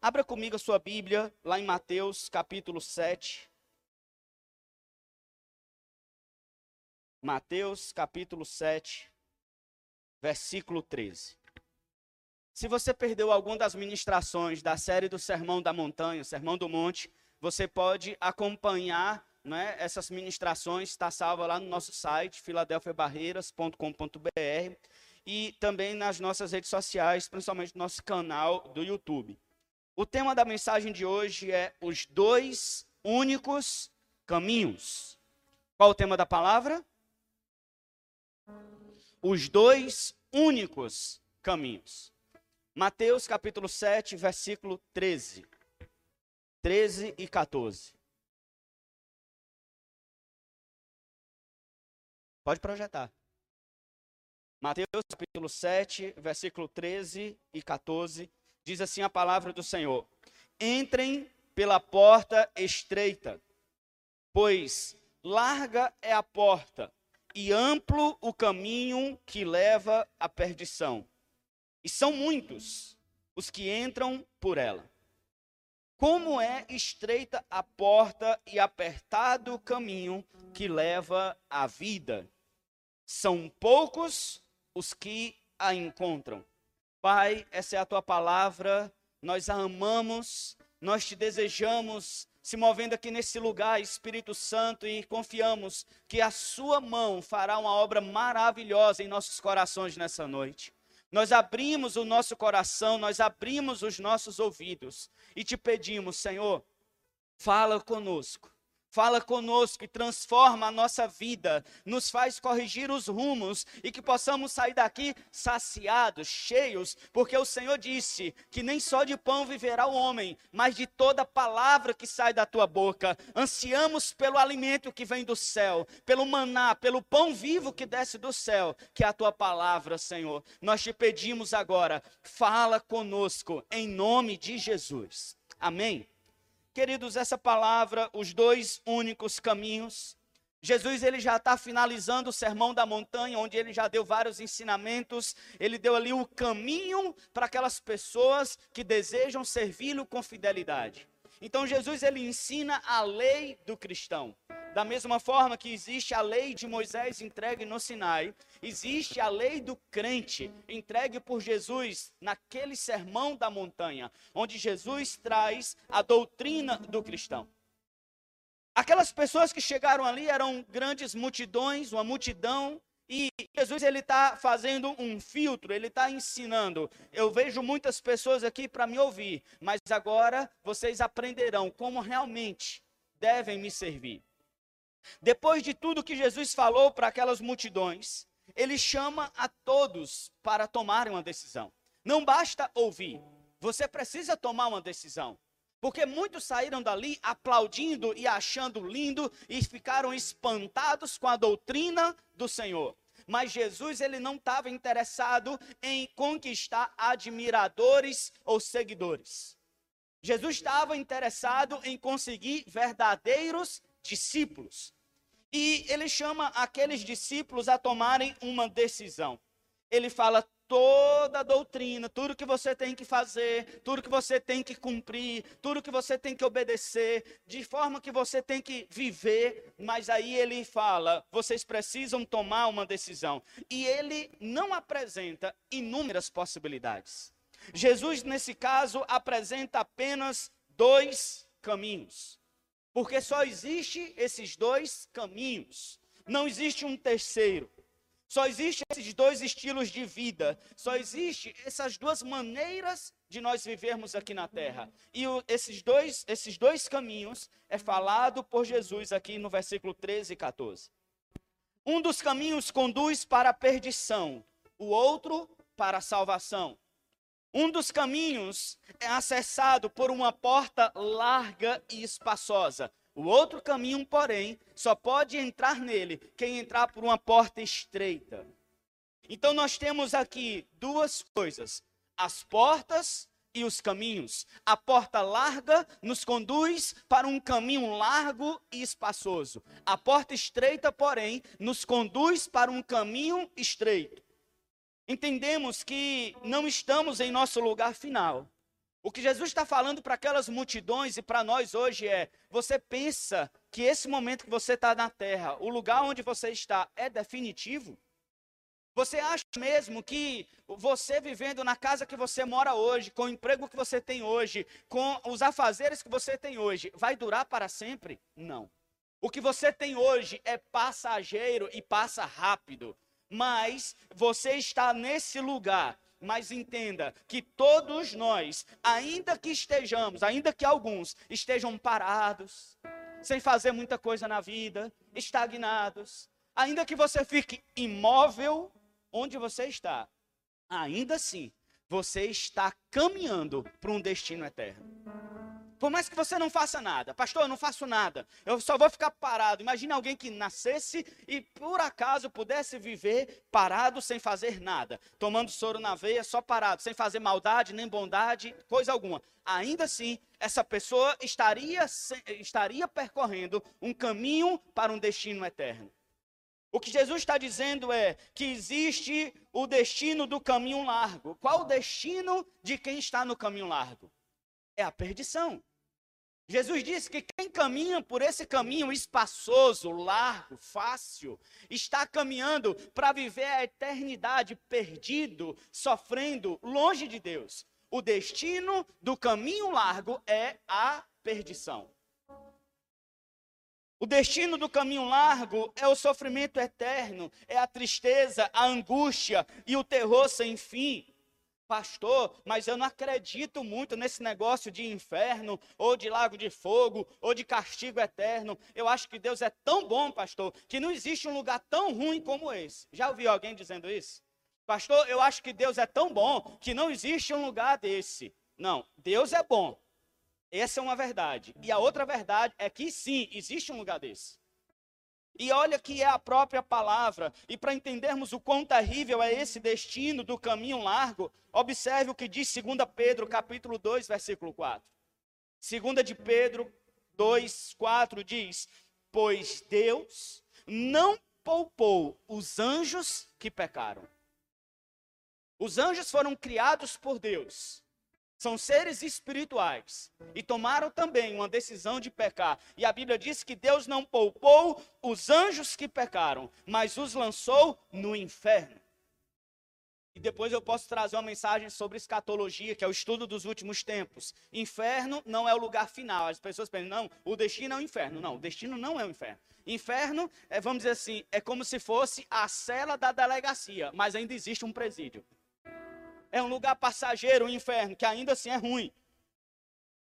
Abra comigo a sua Bíblia, lá em Mateus capítulo 7. Mateus capítulo 7, versículo 13. Se você perdeu alguma das ministrações da série do Sermão da Montanha, Sermão do Monte, você pode acompanhar né, essas ministrações, está salva lá no nosso site, filadelfiabarreiras.com.br e também nas nossas redes sociais, principalmente no nosso canal do YouTube. O tema da mensagem de hoje é os dois únicos caminhos. Qual o tema da palavra? Os dois únicos caminhos. Mateus capítulo 7, versículo 13. 13 e 14. Pode projetar. Mateus capítulo 7, versículo 13 e 14 Diz assim a palavra do Senhor: Entrem pela porta estreita, pois larga é a porta e amplo o caminho que leva à perdição. E são muitos os que entram por ela. Como é estreita a porta e apertado o caminho que leva à vida. São poucos os que a encontram. Pai, essa é a tua palavra, nós a amamos, nós te desejamos, se movendo aqui nesse lugar, Espírito Santo, e confiamos que a sua mão fará uma obra maravilhosa em nossos corações nessa noite. Nós abrimos o nosso coração, nós abrimos os nossos ouvidos e te pedimos, Senhor, fala conosco. Fala conosco e transforma a nossa vida, nos faz corrigir os rumos e que possamos sair daqui saciados, cheios, porque o Senhor disse que nem só de pão viverá o homem, mas de toda palavra que sai da tua boca. Ansiamos pelo alimento que vem do céu, pelo maná, pelo pão vivo que desce do céu, que é a tua palavra, Senhor. Nós te pedimos agora, fala conosco em nome de Jesus. Amém. Queridos, essa palavra, os dois únicos caminhos. Jesus ele já está finalizando o sermão da montanha, onde ele já deu vários ensinamentos. Ele deu ali o caminho para aquelas pessoas que desejam servi-lo com fidelidade. Então Jesus ele ensina a lei do cristão. Da mesma forma que existe a lei de Moisés entregue no Sinai, existe a lei do crente entregue por Jesus naquele sermão da montanha, onde Jesus traz a doutrina do cristão. Aquelas pessoas que chegaram ali eram grandes multidões, uma multidão, e Jesus ele está fazendo um filtro, ele está ensinando. Eu vejo muitas pessoas aqui para me ouvir, mas agora vocês aprenderão como realmente devem me servir. Depois de tudo que Jesus falou para aquelas multidões, ele chama a todos para tomarem uma decisão. Não basta ouvir, você precisa tomar uma decisão. Porque muitos saíram dali aplaudindo e achando lindo e ficaram espantados com a doutrina do Senhor. Mas Jesus ele não estava interessado em conquistar admiradores ou seguidores. Jesus estava interessado em conseguir verdadeiros discípulos. E ele chama aqueles discípulos a tomarem uma decisão. Ele fala toda a doutrina, tudo que você tem que fazer, tudo que você tem que cumprir, tudo que você tem que obedecer, de forma que você tem que viver, mas aí ele fala, vocês precisam tomar uma decisão. E ele não apresenta inúmeras possibilidades. Jesus, nesse caso, apresenta apenas dois caminhos. Porque só existe esses dois caminhos. Não existe um terceiro. Só existe esses dois estilos de vida. Só existe essas duas maneiras de nós vivermos aqui na terra. E o, esses, dois, esses dois caminhos é falado por Jesus aqui no versículo 13 e 14. Um dos caminhos conduz para a perdição, o outro para a salvação. Um dos caminhos é acessado por uma porta larga e espaçosa. O outro caminho, porém, só pode entrar nele quem entrar por uma porta estreita. Então nós temos aqui duas coisas: as portas e os caminhos. A porta larga nos conduz para um caminho largo e espaçoso. A porta estreita, porém, nos conduz para um caminho estreito entendemos que não estamos em nosso lugar final. O que Jesus está falando para aquelas multidões e para nós hoje é: você pensa que esse momento que você está na terra, o lugar onde você está, é definitivo? Você acha mesmo que você vivendo na casa que você mora hoje, com o emprego que você tem hoje, com os afazeres que você tem hoje, vai durar para sempre? Não. O que você tem hoje é passageiro e passa rápido. Mas você está nesse lugar. Mas entenda que todos nós, ainda que estejamos, ainda que alguns estejam parados, sem fazer muita coisa na vida, estagnados, ainda que você fique imóvel onde você está, ainda assim, você está caminhando para um destino eterno. Por mais que você não faça nada, pastor, eu não faço nada, eu só vou ficar parado. Imagina alguém que nascesse e por acaso pudesse viver parado sem fazer nada, tomando soro na veia, só parado, sem fazer maldade nem bondade, coisa alguma. Ainda assim, essa pessoa estaria, estaria percorrendo um caminho para um destino eterno. O que Jesus está dizendo é que existe o destino do caminho largo. Qual o destino de quem está no caminho largo? É a perdição. Jesus disse que quem caminha por esse caminho espaçoso, largo, fácil, está caminhando para viver a eternidade perdido, sofrendo, longe de Deus. O destino do caminho largo é a perdição. O destino do caminho largo é o sofrimento eterno, é a tristeza, a angústia e o terror sem fim. Pastor, mas eu não acredito muito nesse negócio de inferno, ou de lago de fogo, ou de castigo eterno. Eu acho que Deus é tão bom, pastor, que não existe um lugar tão ruim como esse. Já ouviu alguém dizendo isso? Pastor, eu acho que Deus é tão bom que não existe um lugar desse. Não, Deus é bom, essa é uma verdade. E a outra verdade é que sim, existe um lugar desse. E olha que é a própria palavra. E para entendermos o quão terrível é esse destino do caminho largo, observe o que diz 2 Pedro, capítulo 2, versículo 4. 2 de Pedro 2, 4 diz: Pois Deus não poupou os anjos que pecaram. Os anjos foram criados por Deus são seres espirituais e tomaram também uma decisão de pecar. E a Bíblia diz que Deus não poupou os anjos que pecaram, mas os lançou no inferno. E depois eu posso trazer uma mensagem sobre escatologia, que é o estudo dos últimos tempos. Inferno não é o lugar final. As pessoas pensam, não, o destino é o inferno. Não, o destino não é o inferno. Inferno, é, vamos dizer assim, é como se fosse a cela da delegacia, mas ainda existe um presídio é um lugar passageiro, o um inferno, que ainda assim é ruim.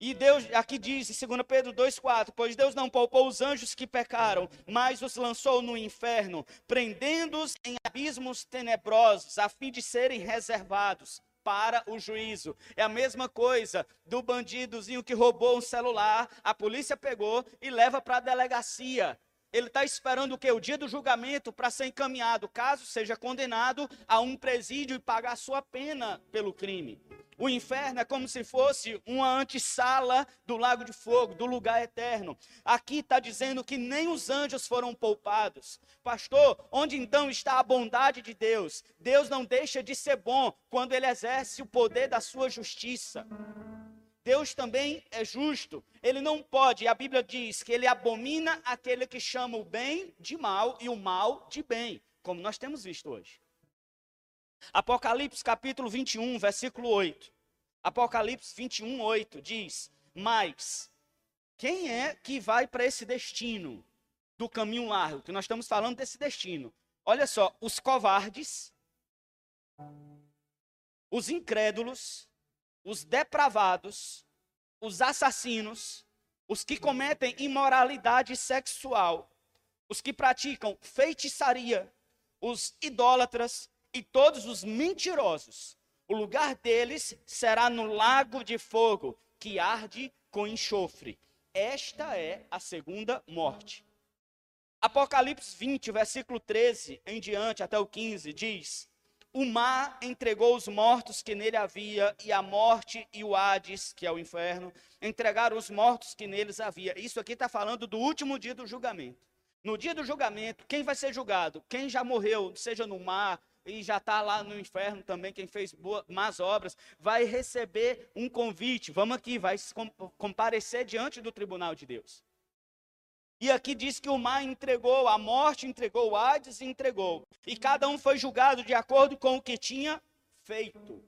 E Deus, aqui diz em 2 Pedro 2,4: Pois Deus não poupou os anjos que pecaram, mas os lançou no inferno, prendendo-os em abismos tenebrosos, a fim de serem reservados para o juízo. É a mesma coisa do bandidozinho que roubou um celular, a polícia pegou e leva para a delegacia. Ele está esperando o quê? O dia do julgamento para ser encaminhado, caso seja condenado a um presídio e pagar sua pena pelo crime. O inferno é como se fosse uma antessala do lago de fogo, do lugar eterno. Aqui está dizendo que nem os anjos foram poupados. Pastor, onde então está a bondade de Deus? Deus não deixa de ser bom quando ele exerce o poder da sua justiça. Deus também é justo. Ele não pode, a Bíblia diz que ele abomina aquele que chama o bem de mal e o mal de bem, como nós temos visto hoje. Apocalipse capítulo 21, versículo 8. Apocalipse 21, 8 diz: Mas quem é que vai para esse destino do caminho largo? Que nós estamos falando desse destino. Olha só, os covardes, os incrédulos, os depravados, os assassinos, os que cometem imoralidade sexual, os que praticam feitiçaria, os idólatras e todos os mentirosos. O lugar deles será no lago de fogo, que arde com enxofre. Esta é a segunda morte. Apocalipse 20, versículo 13 em diante até o 15 diz: o mar entregou os mortos que nele havia, e a morte e o Hades, que é o inferno, entregaram os mortos que neles havia. Isso aqui está falando do último dia do julgamento. No dia do julgamento, quem vai ser julgado? Quem já morreu, seja no mar, e já está lá no inferno também, quem fez boas, más obras, vai receber um convite. Vamos aqui, vai comparecer diante do tribunal de Deus. E aqui diz que o mar entregou, a morte entregou, o Hades entregou. E cada um foi julgado de acordo com o que tinha feito.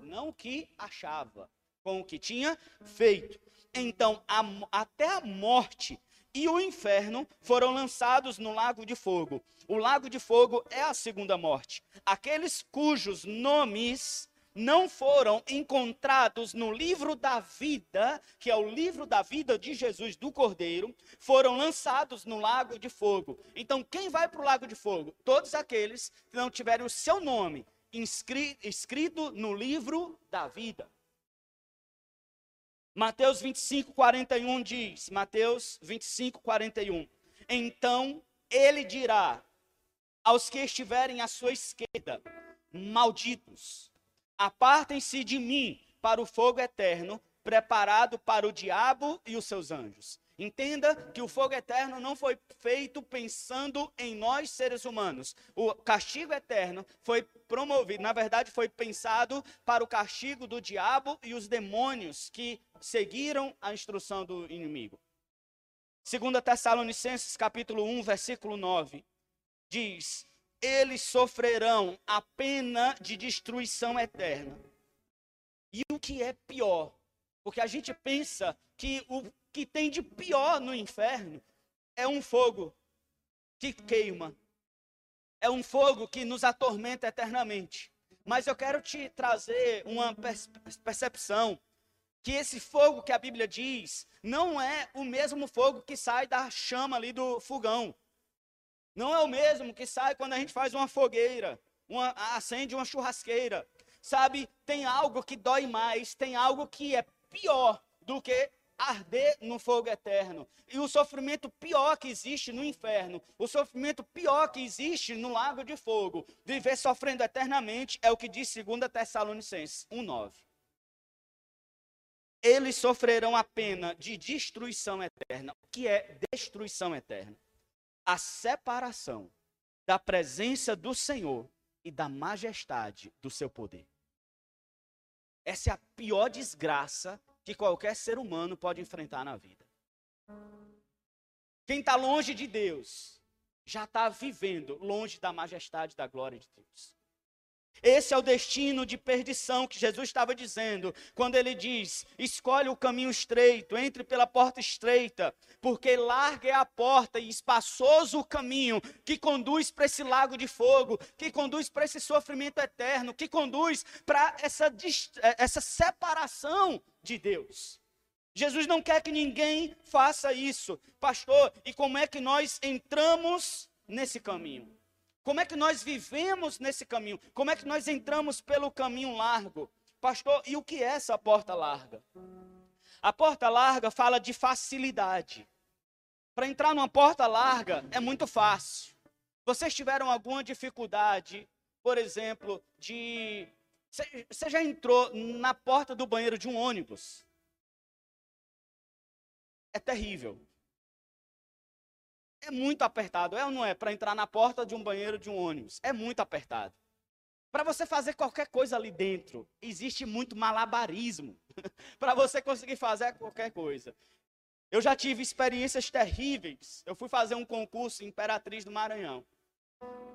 Não o que achava, com o que tinha feito. Então, a, até a morte e o inferno foram lançados no lago de fogo. O lago de fogo é a segunda morte. Aqueles cujos nomes não foram encontrados no livro da vida, que é o livro da vida de Jesus do Cordeiro, foram lançados no lago de fogo. Então, quem vai para o lago de fogo? Todos aqueles que não tiverem o seu nome escrito no livro da vida. Mateus 25, 41 diz: Mateus 25, 41. Então ele dirá aos que estiverem à sua esquerda: Malditos, apartem-se de mim para o fogo eterno, preparado para o diabo e os seus anjos. Entenda que o fogo eterno não foi feito pensando em nós seres humanos. O castigo eterno foi promovido, na verdade, foi pensado para o castigo do diabo e os demônios que seguiram a instrução do inimigo. 2 Tessalonicenses capítulo 1, versículo 9, diz: Eles sofrerão a pena de destruição eterna. E o que é pior, porque a gente pensa que o que tem de pior no inferno é um fogo que queima. É um fogo que nos atormenta eternamente. Mas eu quero te trazer uma percepção que esse fogo que a Bíblia diz não é o mesmo fogo que sai da chama ali do fogão. Não é o mesmo que sai quando a gente faz uma fogueira, uma, acende uma churrasqueira. Sabe, tem algo que dói mais, tem algo que é pior do que arder no fogo eterno. E o sofrimento pior que existe no inferno, o sofrimento pior que existe no lago de fogo, viver sofrendo eternamente, é o que diz 2 Tessalonicenses 1,9. Eles sofrerão a pena de destruição eterna. O que é destruição eterna? A separação da presença do Senhor e da majestade do seu poder. Essa é a pior desgraça que qualquer ser humano pode enfrentar na vida. Quem está longe de Deus já está vivendo longe da majestade da glória de Deus. Esse é o destino de perdição que Jesus estava dizendo quando ele diz: escolhe o caminho estreito, entre pela porta estreita, porque larga é a porta e espaçoso o caminho que conduz para esse lago de fogo, que conduz para esse sofrimento eterno, que conduz para essa, eh, essa separação de Deus. Jesus não quer que ninguém faça isso, pastor. E como é que nós entramos nesse caminho? Como é que nós vivemos nesse caminho? Como é que nós entramos pelo caminho largo? Pastor, e o que é essa porta larga? A porta larga fala de facilidade. Para entrar numa porta larga é muito fácil. Vocês tiveram alguma dificuldade, por exemplo, de. Você já entrou na porta do banheiro de um ônibus? É terrível é muito apertado, é ou não é? Para entrar na porta de um banheiro de um ônibus. É muito apertado. Para você fazer qualquer coisa ali dentro, existe muito malabarismo. para você conseguir fazer qualquer coisa. Eu já tive experiências terríveis. Eu fui fazer um concurso em Imperatriz do Maranhão.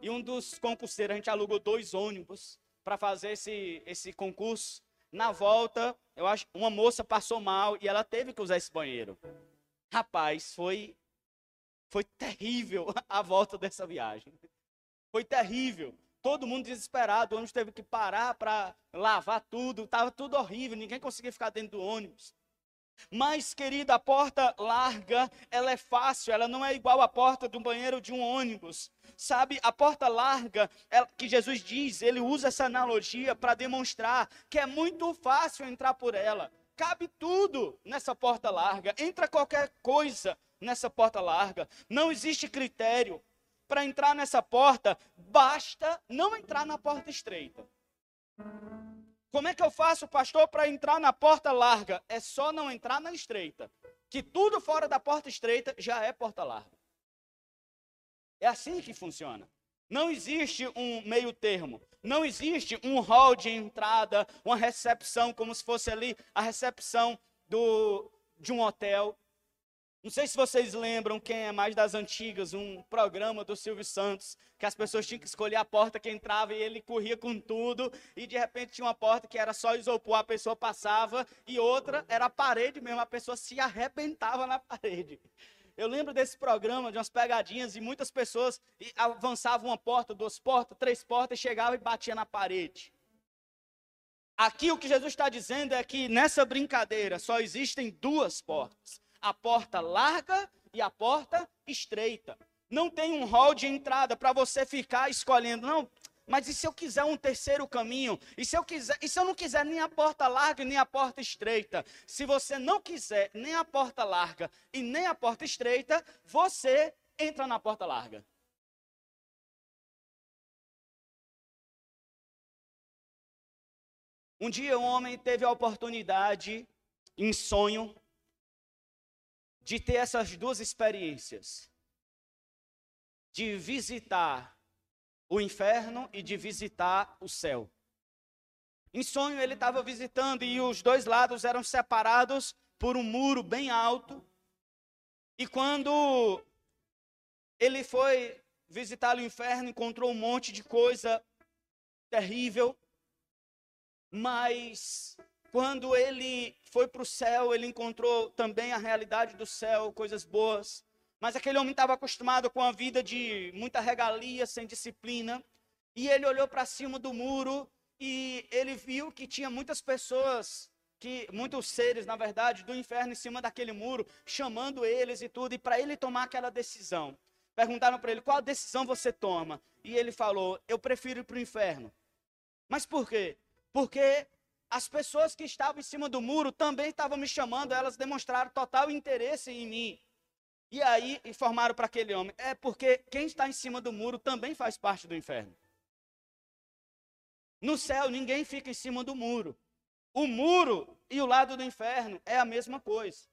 E um dos concurseiros, a gente alugou dois ônibus para fazer esse, esse concurso. Na volta, eu acho, uma moça passou mal e ela teve que usar esse banheiro. Rapaz, foi foi terrível a volta dessa viagem. Foi terrível. Todo mundo desesperado, o ônibus teve que parar para lavar tudo, estava tudo horrível, ninguém conseguia ficar dentro do ônibus. Mas, querida, a porta larga, ela é fácil, ela não é igual à porta do banheiro de um ônibus. Sabe, a porta larga, ela, que Jesus diz, ele usa essa analogia para demonstrar que é muito fácil entrar por ela. Cabe tudo nessa porta larga, entra qualquer coisa nessa porta larga. Não existe critério para entrar nessa porta, basta não entrar na porta estreita. Como é que eu faço, pastor, para entrar na porta larga? É só não entrar na estreita. Que tudo fora da porta estreita já é porta larga. É assim que funciona. Não existe um meio termo. Não existe um hall de entrada, uma recepção, como se fosse ali a recepção do, de um hotel. Não sei se vocês lembram, quem é mais das antigas, um programa do Silvio Santos, que as pessoas tinham que escolher a porta que entrava e ele corria com tudo, e de repente tinha uma porta que era só isopor, a pessoa passava, e outra era a parede mesmo, a pessoa se arrebentava na parede. Eu lembro desse programa, de umas pegadinhas, e muitas pessoas avançavam uma porta, duas portas, três portas, e chegavam e batia na parede. Aqui o que Jesus está dizendo é que nessa brincadeira só existem duas portas a porta larga e a porta estreita. Não tem um hall de entrada para você ficar escolhendo. Não, mas e se eu quiser um terceiro caminho? E se eu quiser, e se eu não quiser nem a porta larga nem a porta estreita? Se você não quiser nem a porta larga e nem a porta estreita, você entra na porta larga. Um dia um homem teve a oportunidade, em sonho, de ter essas duas experiências: de visitar o inferno e de visitar o céu. Em sonho, ele estava visitando e os dois lados eram separados por um muro bem alto. E quando ele foi visitar o inferno, encontrou um monte de coisa terrível, mas quando ele foi para o céu, ele encontrou também a realidade do céu, coisas boas. Mas aquele homem estava acostumado com a vida de muita regalia, sem disciplina. E ele olhou para cima do muro e ele viu que tinha muitas pessoas, que muitos seres, na verdade, do inferno em cima daquele muro, chamando eles e tudo, e para ele tomar aquela decisão. Perguntaram para ele: "Qual decisão você toma?" E ele falou: "Eu prefiro ir para o inferno." Mas por quê? Porque as pessoas que estavam em cima do muro também estavam me chamando, elas demonstraram total interesse em mim. E aí informaram para aquele homem: é porque quem está em cima do muro também faz parte do inferno. No céu, ninguém fica em cima do muro. O muro e o lado do inferno é a mesma coisa.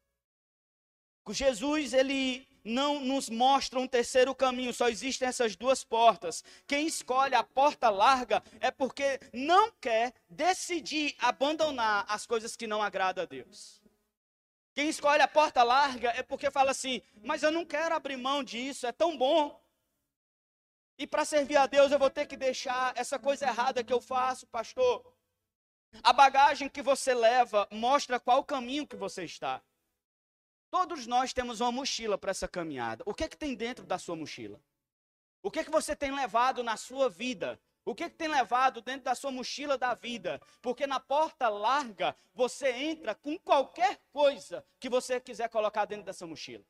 Jesus, ele não nos mostra um terceiro caminho, só existem essas duas portas. Quem escolhe a porta larga é porque não quer decidir abandonar as coisas que não agradam a Deus. Quem escolhe a porta larga é porque fala assim: mas eu não quero abrir mão disso, é tão bom. E para servir a Deus eu vou ter que deixar essa coisa errada que eu faço, pastor. A bagagem que você leva mostra qual caminho que você está. Todos nós temos uma mochila para essa caminhada. O que, é que tem dentro da sua mochila? O que, é que você tem levado na sua vida? O que, é que tem levado dentro da sua mochila da vida? Porque na porta larga você entra com qualquer coisa que você quiser colocar dentro dessa mochila.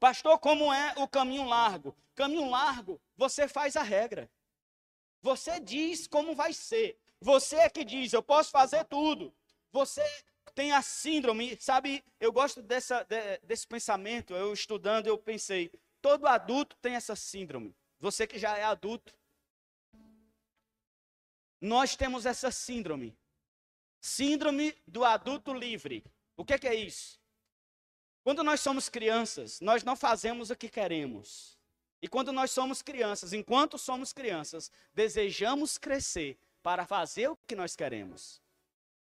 Pastor, como é o caminho largo? Caminho largo, você faz a regra. Você diz como vai ser. Você é que diz, eu posso fazer tudo. Você tem a síndrome, sabe? Eu gosto dessa, de, desse pensamento. Eu estudando, eu pensei, todo adulto tem essa síndrome. Você que já é adulto, nós temos essa síndrome. Síndrome do adulto livre. O que, que é isso? Quando nós somos crianças, nós não fazemos o que queremos. E quando nós somos crianças, enquanto somos crianças, desejamos crescer para fazer o que nós queremos.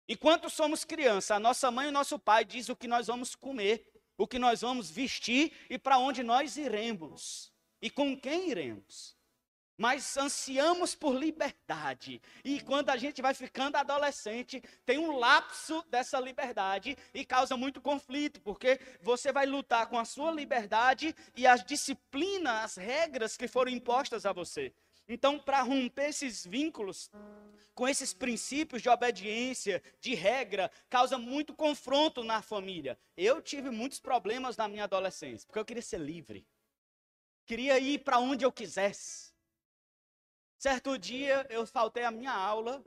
Enquanto somos crianças, a nossa mãe e o nosso pai diz o que nós vamos comer, o que nós vamos vestir e para onde nós iremos e com quem iremos. Mas ansiamos por liberdade. E quando a gente vai ficando adolescente, tem um lapso dessa liberdade e causa muito conflito, porque você vai lutar com a sua liberdade e as disciplinas, as regras que foram impostas a você. Então, para romper esses vínculos com esses princípios de obediência, de regra, causa muito confronto na família. Eu tive muitos problemas na minha adolescência, porque eu queria ser livre. Queria ir para onde eu quisesse. Certo dia, eu faltei a minha aula,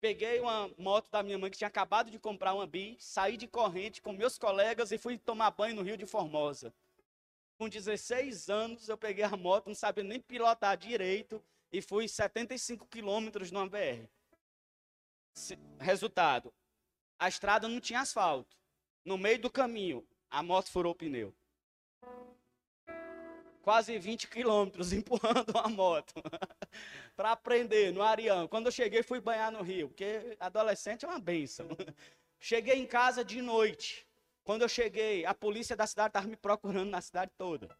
peguei uma moto da minha mãe que tinha acabado de comprar uma bi, saí de corrente com meus colegas e fui tomar banho no Rio de Formosa. Com 16 anos, eu peguei a moto, não sabia nem pilotar direito e fui 75 quilômetros numa BR. Resultado: a estrada não tinha asfalto. No meio do caminho, a moto furou o pneu. quase 20 quilômetros empurrando uma moto para aprender no Arião. Quando eu cheguei, fui banhar no rio, porque adolescente é uma benção. Cheguei em casa de noite. Quando eu cheguei, a polícia da cidade estava me procurando na cidade toda.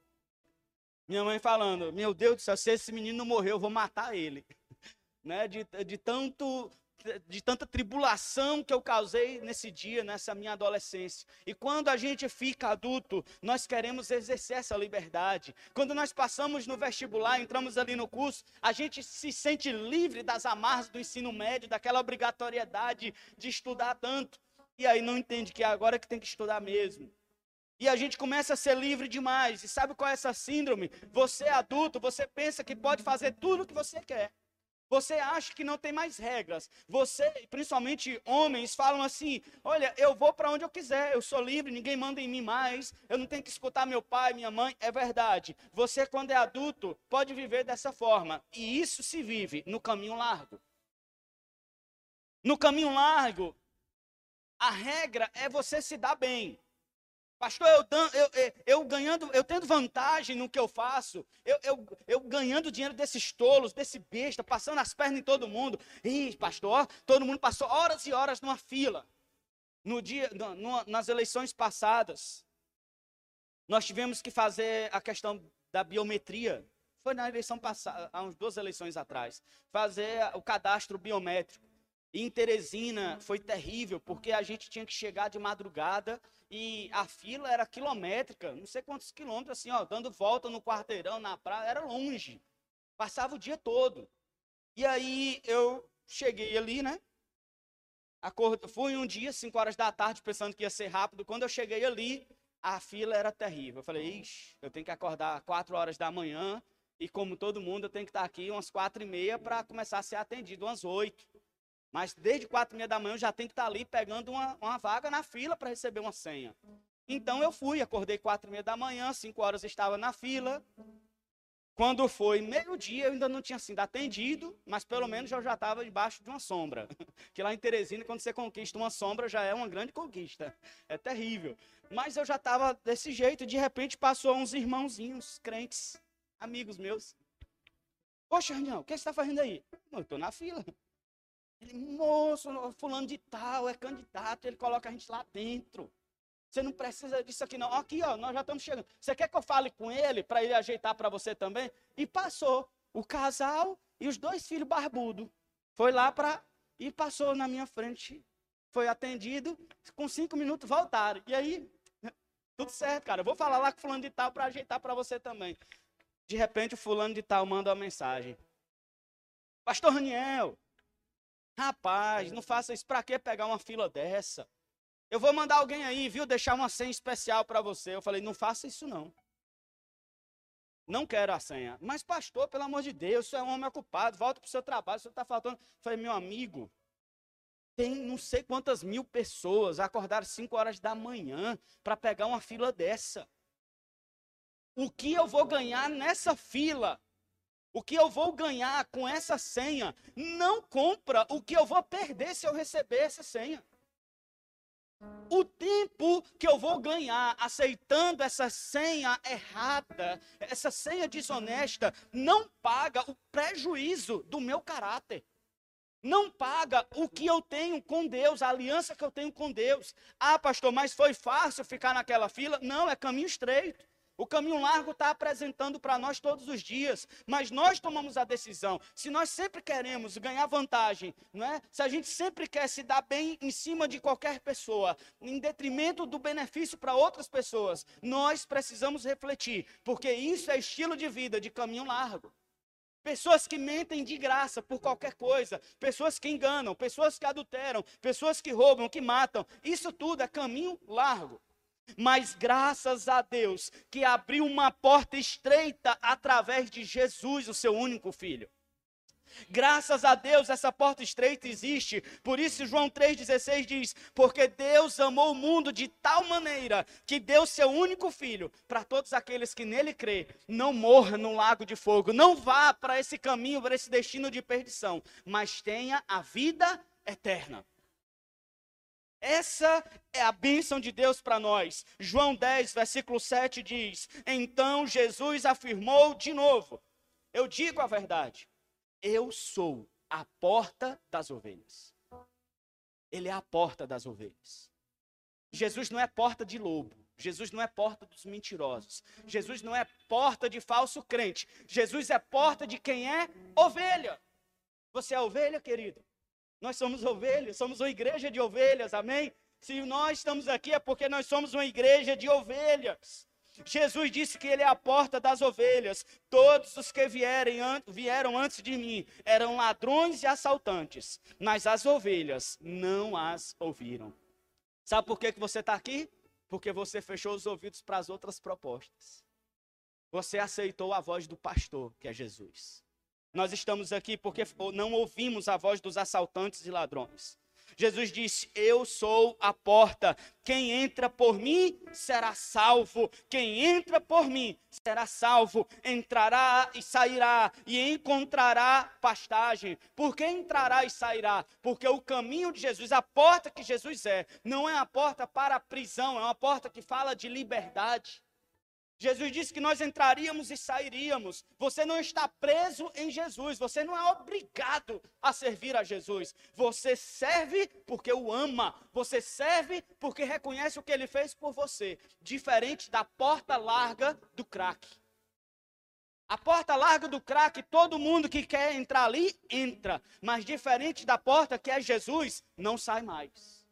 Minha mãe falando: Meu Deus do céu, se esse menino morreu, eu vou matar ele. Né? De, de tanto de tanta tribulação que eu causei nesse dia, nessa minha adolescência. E quando a gente fica adulto, nós queremos exercer essa liberdade. Quando nós passamos no vestibular, entramos ali no curso, a gente se sente livre das amarras do ensino médio, daquela obrigatoriedade de estudar tanto. E aí não entende que é agora que tem que estudar mesmo. E a gente começa a ser livre demais. E sabe qual é essa síndrome? Você é adulto, você pensa que pode fazer tudo o que você quer. Você acha que não tem mais regras. Você, principalmente homens, falam assim: olha, eu vou para onde eu quiser, eu sou livre, ninguém manda em mim mais, eu não tenho que escutar meu pai, minha mãe. É verdade. Você, quando é adulto, pode viver dessa forma. E isso se vive no caminho largo. No caminho largo, a regra é você se dar bem. Pastor, eu, eu, eu, ganhando, eu tendo vantagem no que eu faço, eu, eu, eu ganhando dinheiro desses tolos, desse besta, passando as pernas em todo mundo. Ih, pastor, todo mundo passou horas e horas numa fila. No dia, no, nas eleições passadas, nós tivemos que fazer a questão da biometria. Foi na eleição passada, há umas duas eleições atrás, fazer o cadastro biométrico. Em Teresina foi terrível, porque a gente tinha que chegar de madrugada e a fila era quilométrica, não sei quantos quilômetros, assim, ó, dando volta no quarteirão, na praia, era longe. Passava o dia todo. E aí eu cheguei ali, né? Acord... Fui um dia, 5 horas da tarde, pensando que ia ser rápido. Quando eu cheguei ali, a fila era terrível. Eu falei, ixi, eu tenho que acordar 4 horas da manhã. E como todo mundo, eu tenho que estar aqui umas quatro e meia para começar a ser atendido, umas oito. Mas desde quatro e meia da manhã eu já tenho que estar ali pegando uma, uma vaga na fila para receber uma senha. Então eu fui, acordei quatro e meia da manhã, cinco horas estava na fila. Quando foi meio-dia, eu ainda não tinha sido atendido, mas pelo menos eu já estava debaixo de uma sombra. Que lá em Teresina, quando você conquista uma sombra, já é uma grande conquista. É terrível. Mas eu já estava desse jeito, de repente passou uns irmãozinhos, crentes, amigos meus. Poxa, Arnão, o que você está fazendo aí? Eu estou na fila. Ele, moço, fulano de tal, é candidato, ele coloca a gente lá dentro. Você não precisa disso aqui não. Aqui, ó, nós já estamos chegando. Você quer que eu fale com ele para ele ajeitar para você também? E passou o casal e os dois filhos barbudos. Foi lá para e passou na minha frente. Foi atendido. Com cinco minutos voltaram. E aí, tudo certo, cara. Eu vou falar lá com fulano de tal para ajeitar para você também. De repente, o fulano de tal manda uma mensagem. Pastor Raniel, Rapaz, não faça isso. Para que pegar uma fila dessa? Eu vou mandar alguém aí, viu, deixar uma senha especial para você. Eu falei, não faça isso não. Não quero a senha. Mas, pastor, pelo amor de Deus, você é um homem ocupado, volta para o seu trabalho, você está faltando. Eu falei, meu amigo, tem não sei quantas mil pessoas acordaram 5 horas da manhã para pegar uma fila dessa. O que eu vou ganhar nessa fila? O que eu vou ganhar com essa senha não compra o que eu vou perder se eu receber essa senha. O tempo que eu vou ganhar aceitando essa senha errada, essa senha desonesta, não paga o prejuízo do meu caráter. Não paga o que eu tenho com Deus, a aliança que eu tenho com Deus. Ah, pastor, mas foi fácil ficar naquela fila? Não, é caminho estreito. O caminho largo está apresentando para nós todos os dias, mas nós tomamos a decisão. Se nós sempre queremos ganhar vantagem, não é? Se a gente sempre quer se dar bem em cima de qualquer pessoa, em detrimento do benefício para outras pessoas, nós precisamos refletir, porque isso é estilo de vida de caminho largo. Pessoas que mentem de graça por qualquer coisa, pessoas que enganam, pessoas que adulteram, pessoas que roubam, que matam, isso tudo é caminho largo. Mas graças a Deus que abriu uma porta estreita através de Jesus, o seu único filho. Graças a Deus essa porta estreita existe. Por isso João 3:16 diz: "Porque Deus amou o mundo de tal maneira que deu seu único filho para todos aqueles que nele crê, não morra no lago de fogo, não vá para esse caminho, para esse destino de perdição, mas tenha a vida eterna." Essa é a bênção de Deus para nós. João 10, versículo 7 diz: Então Jesus afirmou de novo: Eu digo a verdade, eu sou a porta das ovelhas. Ele é a porta das ovelhas. Jesus não é porta de lobo. Jesus não é porta dos mentirosos. Jesus não é porta de falso crente. Jesus é porta de quem é ovelha. Você é ovelha, querido? Nós somos ovelhas, somos uma igreja de ovelhas, amém? Se nós estamos aqui é porque nós somos uma igreja de ovelhas. Jesus disse que ele é a porta das ovelhas. Todos os que vierem, vieram antes de mim eram ladrões e assaltantes, mas as ovelhas não as ouviram. Sabe por que, que você está aqui? Porque você fechou os ouvidos para as outras propostas. Você aceitou a voz do pastor, que é Jesus. Nós estamos aqui porque não ouvimos a voz dos assaltantes e ladrões. Jesus disse: Eu sou a porta. Quem entra por mim será salvo. Quem entra por mim será salvo. Entrará e sairá e encontrará pastagem. Por que entrará e sairá? Porque o caminho de Jesus, a porta que Jesus é, não é a porta para a prisão, é uma porta que fala de liberdade. Jesus disse que nós entraríamos e sairíamos. Você não está preso em Jesus. Você não é obrigado a servir a Jesus. Você serve porque o ama. Você serve porque reconhece o que ele fez por você. Diferente da porta larga do crack. A porta larga do crack, todo mundo que quer entrar ali, entra. Mas diferente da porta que é Jesus, não sai mais.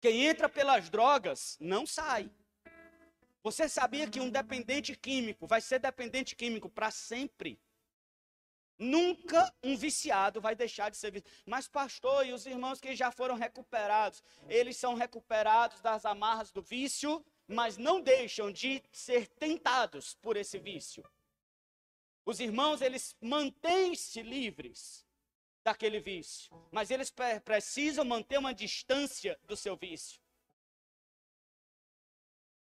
Quem entra pelas drogas, não sai. Você sabia que um dependente químico vai ser dependente químico para sempre? Nunca um viciado vai deixar de ser viciado. Mas, pastor, e os irmãos que já foram recuperados? Eles são recuperados das amarras do vício, mas não deixam de ser tentados por esse vício. Os irmãos, eles mantêm-se livres daquele vício, mas eles precisam manter uma distância do seu vício.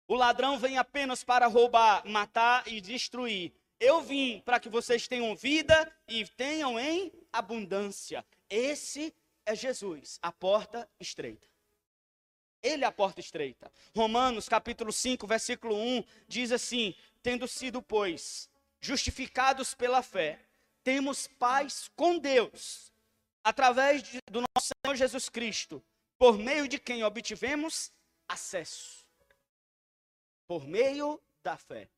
O ladrão vem apenas para roubar, matar e destruir. Eu vim para que vocês tenham vida e tenham em abundância. Esse é Jesus, a porta estreita. Ele é a porta estreita. Romanos capítulo 5, versículo 1 diz assim: Tendo sido, pois, justificados pela fé, temos paz com Deus, através de, do nosso Senhor Jesus Cristo, por meio de quem obtivemos acesso por meio da fé.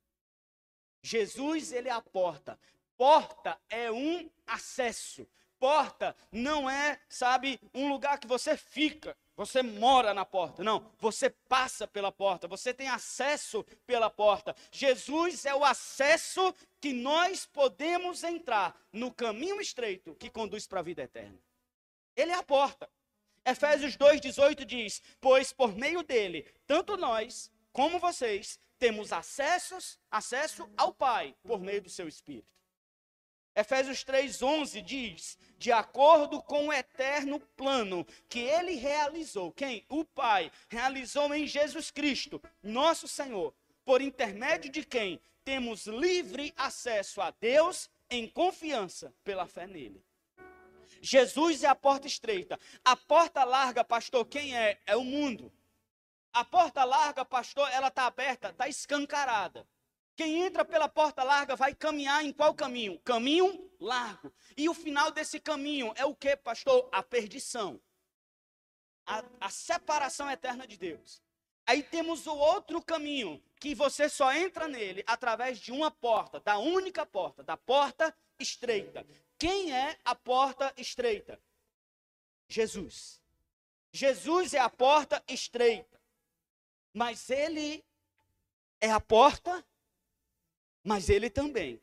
Jesus, ele é a porta. Porta é um acesso. Porta não é, sabe, um lugar que você fica, você mora na porta. Não, você passa pela porta, você tem acesso pela porta. Jesus é o acesso que nós podemos entrar no caminho estreito que conduz para a vida eterna. Ele é a porta. Efésios 2,18 diz: Pois por meio dele, tanto nós como vocês, temos acessos, acesso ao Pai por meio do seu Espírito. Efésios 3,11 diz: de acordo com o eterno plano que ele realizou, quem? O Pai, realizou em Jesus Cristo, nosso Senhor, por intermédio de quem temos livre acesso a Deus em confiança pela fé nele. Jesus é a porta estreita. A porta larga, pastor, quem é? É o mundo. A porta larga, pastor, ela está aberta, está escancarada. Quem entra pela porta larga vai caminhar em qual caminho? Caminho largo. E o final desse caminho é o que, pastor? A perdição. A, a, separação eterna de Deus. Aí temos o outro caminho, que você só entra nele através de uma porta, da única porta, da porta estreita. Quem é a porta estreita? Jesus. Jesus é a porta estreita. Mas ele é a porta, mas ele também.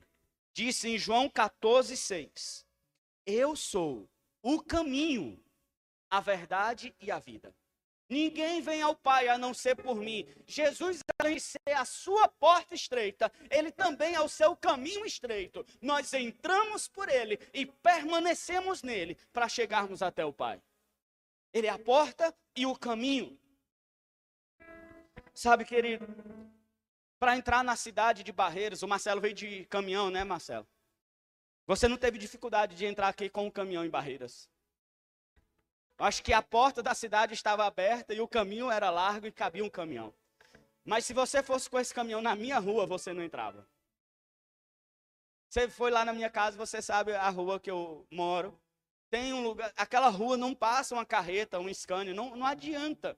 Disse em João 14, 6: Eu sou o caminho, a verdade e a vida. Ninguém vem ao Pai a não ser por mim. Jesus, além de ser a sua porta estreita, ele também é o seu caminho estreito. Nós entramos por ele e permanecemos nele para chegarmos até o Pai. Ele é a porta e o caminho. Sabe, querido, para entrar na cidade de Barreiras, o Marcelo veio de caminhão, né, Marcelo? Você não teve dificuldade de entrar aqui com o caminhão em Barreiras. Acho que a porta da cidade estava aberta e o caminho era largo e cabia um caminhão. Mas se você fosse com esse caminhão na minha rua, você não entrava. Você foi lá na minha casa, você sabe a rua que eu moro. Tem um lugar, aquela rua não passa uma carreta, um Scania, não, não adianta.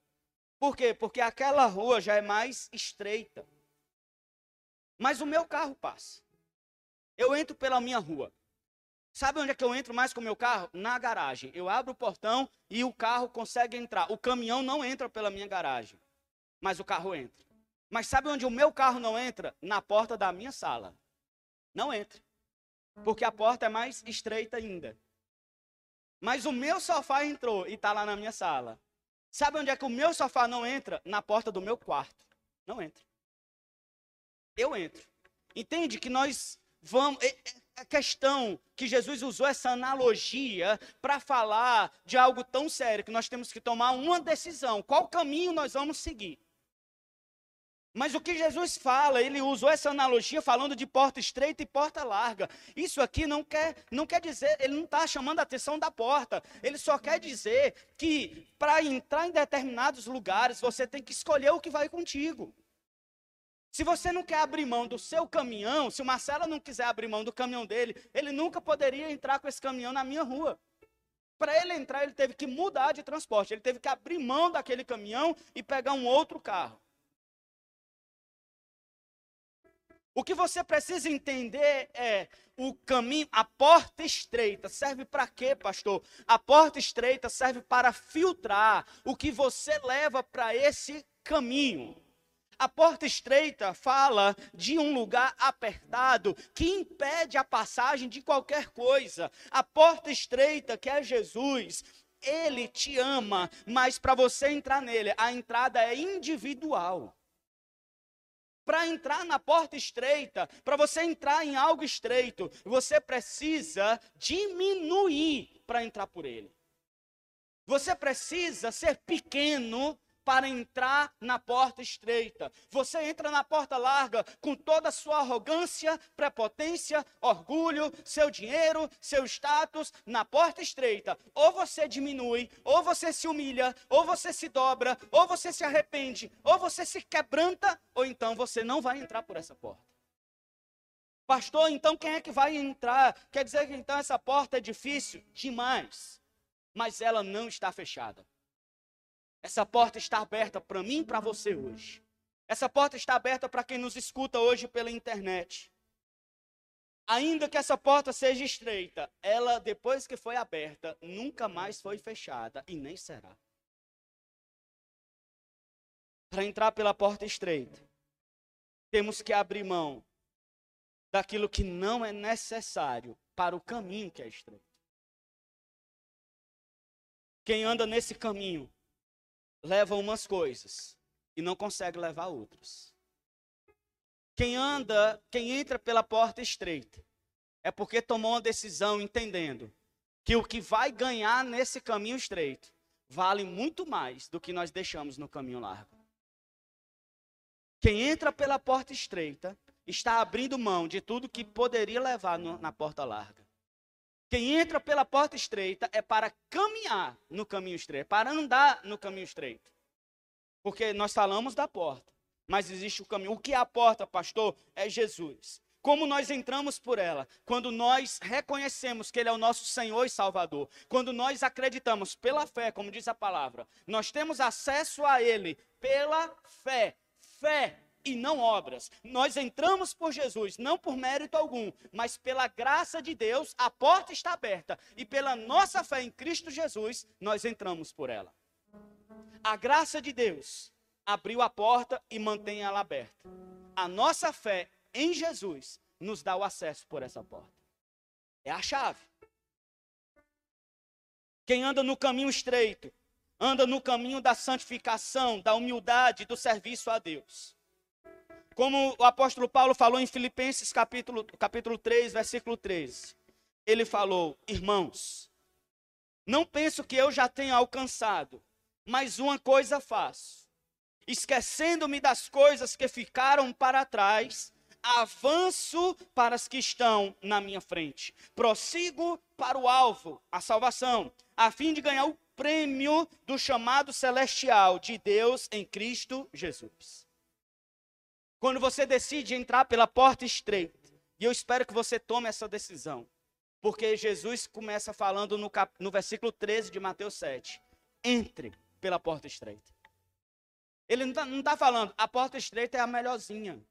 Por quê? Porque aquela rua já é mais estreita. Mas o meu carro passa. Eu entro pela minha rua. Sabe onde é que eu entro mais com o meu carro? Na garagem. Eu abro o portão e o carro consegue entrar. O caminhão não entra pela minha garagem, mas o carro entra. Mas sabe onde o meu carro não entra? Na porta da minha sala. Não entra. Porque a porta é mais estreita ainda. Mas o meu sofá entrou e está lá na minha sala. Sabe onde é que o meu sofá não entra? Na porta do meu quarto. Não entra. Eu entro. Entende que nós vamos a questão que Jesus usou essa analogia para falar de algo tão sério que nós temos que tomar uma decisão. Qual caminho nós vamos seguir? Mas o que Jesus fala, ele usou essa analogia falando de porta estreita e porta larga. Isso aqui não quer, não quer dizer, ele não está chamando a atenção da porta. Ele só quer dizer que para entrar em determinados lugares, você tem que escolher o que vai contigo. Se você não quer abrir mão do seu caminhão, se o Marcelo não quiser abrir mão do caminhão dele, ele nunca poderia entrar com esse caminhão na minha rua. Para ele entrar, ele teve que mudar de transporte, ele teve que abrir mão daquele caminhão e pegar um outro carro. O que você precisa entender é o caminho, a porta estreita serve para quê, pastor? A porta estreita serve para filtrar o que você leva para esse caminho. A porta estreita fala de um lugar apertado que impede a passagem de qualquer coisa. A porta estreita, que é Jesus, ele te ama, mas para você entrar nele, a entrada é individual. Para entrar na porta estreita, para você entrar em algo estreito, você precisa diminuir para entrar por ele. Você precisa ser pequeno para entrar na porta estreita. Você entra na porta larga com toda a sua arrogância, prepotência, orgulho, seu dinheiro, seu status, na porta estreita. Ou você diminui, ou você se humilha, ou você se dobra, ou você se arrepende, ou você se quebranta, ou então você não vai entrar por essa porta. Pastor, então quem é que vai entrar? Quer dizer que então essa porta é difícil? Demais. Mas ela não está fechada. Essa porta está aberta para mim e para você hoje. Essa porta está aberta para quem nos escuta hoje pela internet. Ainda que essa porta seja estreita, ela, depois que foi aberta, nunca mais foi fechada e nem será. Para entrar pela porta estreita, temos que abrir mão daquilo que não é necessário para o caminho que é estreito. Quem anda nesse caminho leva umas coisas e não consegue levar outras. Quem anda, quem entra pela porta estreita, é porque tomou uma decisão entendendo que o que vai ganhar nesse caminho estreito vale muito mais do que nós deixamos no caminho largo. Quem entra pela porta estreita está abrindo mão de tudo que poderia levar no, na porta larga. Quem entra pela porta estreita é para caminhar no caminho estreito, para andar no caminho estreito. Porque nós falamos da porta, mas existe o caminho. O que é a porta, pastor? É Jesus. Como nós entramos por ela? Quando nós reconhecemos que Ele é o nosso Senhor e Salvador. Quando nós acreditamos pela fé, como diz a palavra, nós temos acesso a Ele pela fé. Fé e não obras. Nós entramos por Jesus, não por mérito algum, mas pela graça de Deus, a porta está aberta. E pela nossa fé em Cristo Jesus, nós entramos por ela. A graça de Deus abriu a porta e mantém ela aberta. A nossa fé em Jesus nos dá o acesso por essa porta. É a chave. Quem anda no caminho estreito, anda no caminho da santificação, da humildade, do serviço a Deus. Como o apóstolo Paulo falou em Filipenses capítulo, capítulo 3, versículo 13. Ele falou: Irmãos, não penso que eu já tenha alcançado, mas uma coisa faço. Esquecendo-me das coisas que ficaram para trás, avanço para as que estão na minha frente. Prossigo para o alvo, a salvação, a fim de ganhar o prêmio do chamado celestial de Deus em Cristo Jesus. Quando você decide entrar pela porta estreita, e eu espero que você tome essa decisão, porque Jesus começa falando no, cap... no versículo 13 de Mateus 7. Entre pela porta estreita. Ele não está tá falando, a porta estreita é a melhorzinha.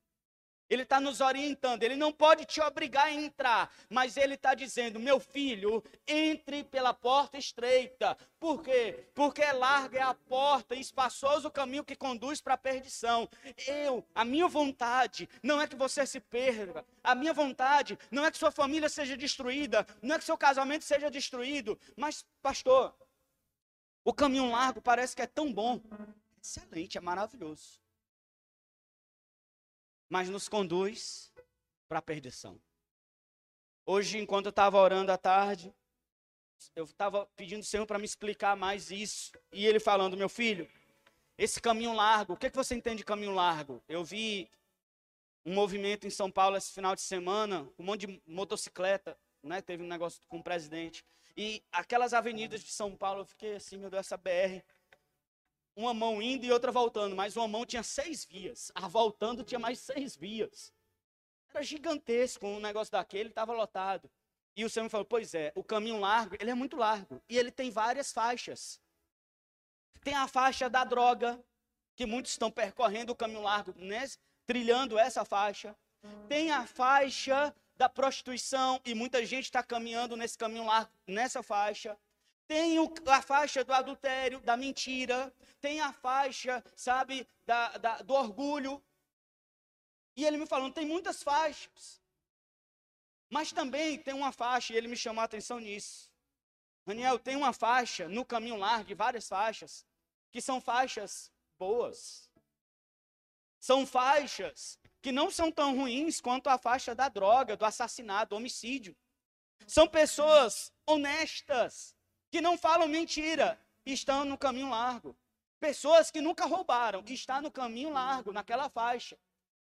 Ele está nos orientando, ele não pode te obrigar a entrar, mas ele está dizendo: meu filho, entre pela porta estreita. Por quê? Porque larga é a porta e espaçoso o caminho que conduz para a perdição. Eu, a minha vontade não é que você se perca, a minha vontade não é que sua família seja destruída, não é que seu casamento seja destruído, mas, pastor, o caminho largo parece que é tão bom. Excelente, é maravilhoso mas nos conduz para a perdição. Hoje, enquanto eu estava orando à tarde, eu estava pedindo ao Senhor para me explicar mais isso. E ele falando, meu filho, esse caminho largo, o que, é que você entende de caminho largo? Eu vi um movimento em São Paulo esse final de semana, um monte de motocicleta, né? Teve um negócio com o presidente. E aquelas avenidas de São Paulo, eu fiquei assim, meu Deus, essa BR uma mão indo e outra voltando, mas uma mão tinha seis vias, a voltando tinha mais seis vias. Era gigantesco um negócio daquele, estava lotado. E o Senhor me falou: Pois é, o caminho largo, ele é muito largo. E ele tem várias faixas. Tem a faixa da droga, que muitos estão percorrendo o caminho largo, né, trilhando essa faixa. Tem a faixa da prostituição, e muita gente está caminhando nesse caminho largo, nessa faixa. Tem a faixa do adultério, da mentira. Tem a faixa, sabe, da, da, do orgulho. E ele me falando, tem muitas faixas. Mas também tem uma faixa, e ele me chamou a atenção nisso. Daniel, tem uma faixa no caminho largo, várias faixas, que são faixas boas. São faixas que não são tão ruins quanto a faixa da droga, do assassinato, do homicídio. São pessoas honestas, que não falam mentira, estão no caminho largo. Pessoas que nunca roubaram, estão no caminho largo, naquela faixa.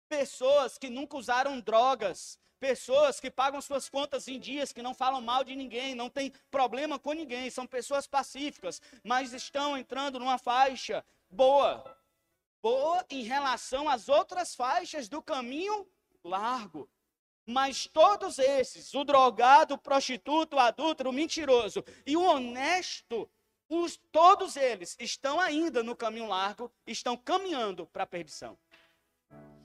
Pessoas que nunca usaram drogas, pessoas que pagam suas contas em dias, que não falam mal de ninguém, não tem problema com ninguém, são pessoas pacíficas, mas estão entrando numa faixa boa. Boa em relação às outras faixas do caminho largo. Mas todos esses, o drogado, o prostituto, o adúltero, o mentiroso e o honesto, os, todos eles estão ainda no caminho largo, estão caminhando para a perdição.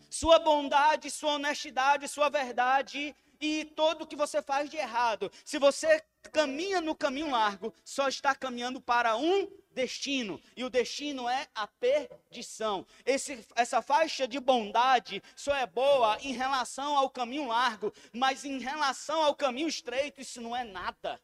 Sua bondade, sua honestidade, sua verdade e tudo o que você faz de errado, se você caminha no caminho largo, só está caminhando para um destino, e o destino é a perdição. Esse, essa faixa de bondade só é boa em relação ao caminho largo, mas em relação ao caminho estreito, isso não é nada.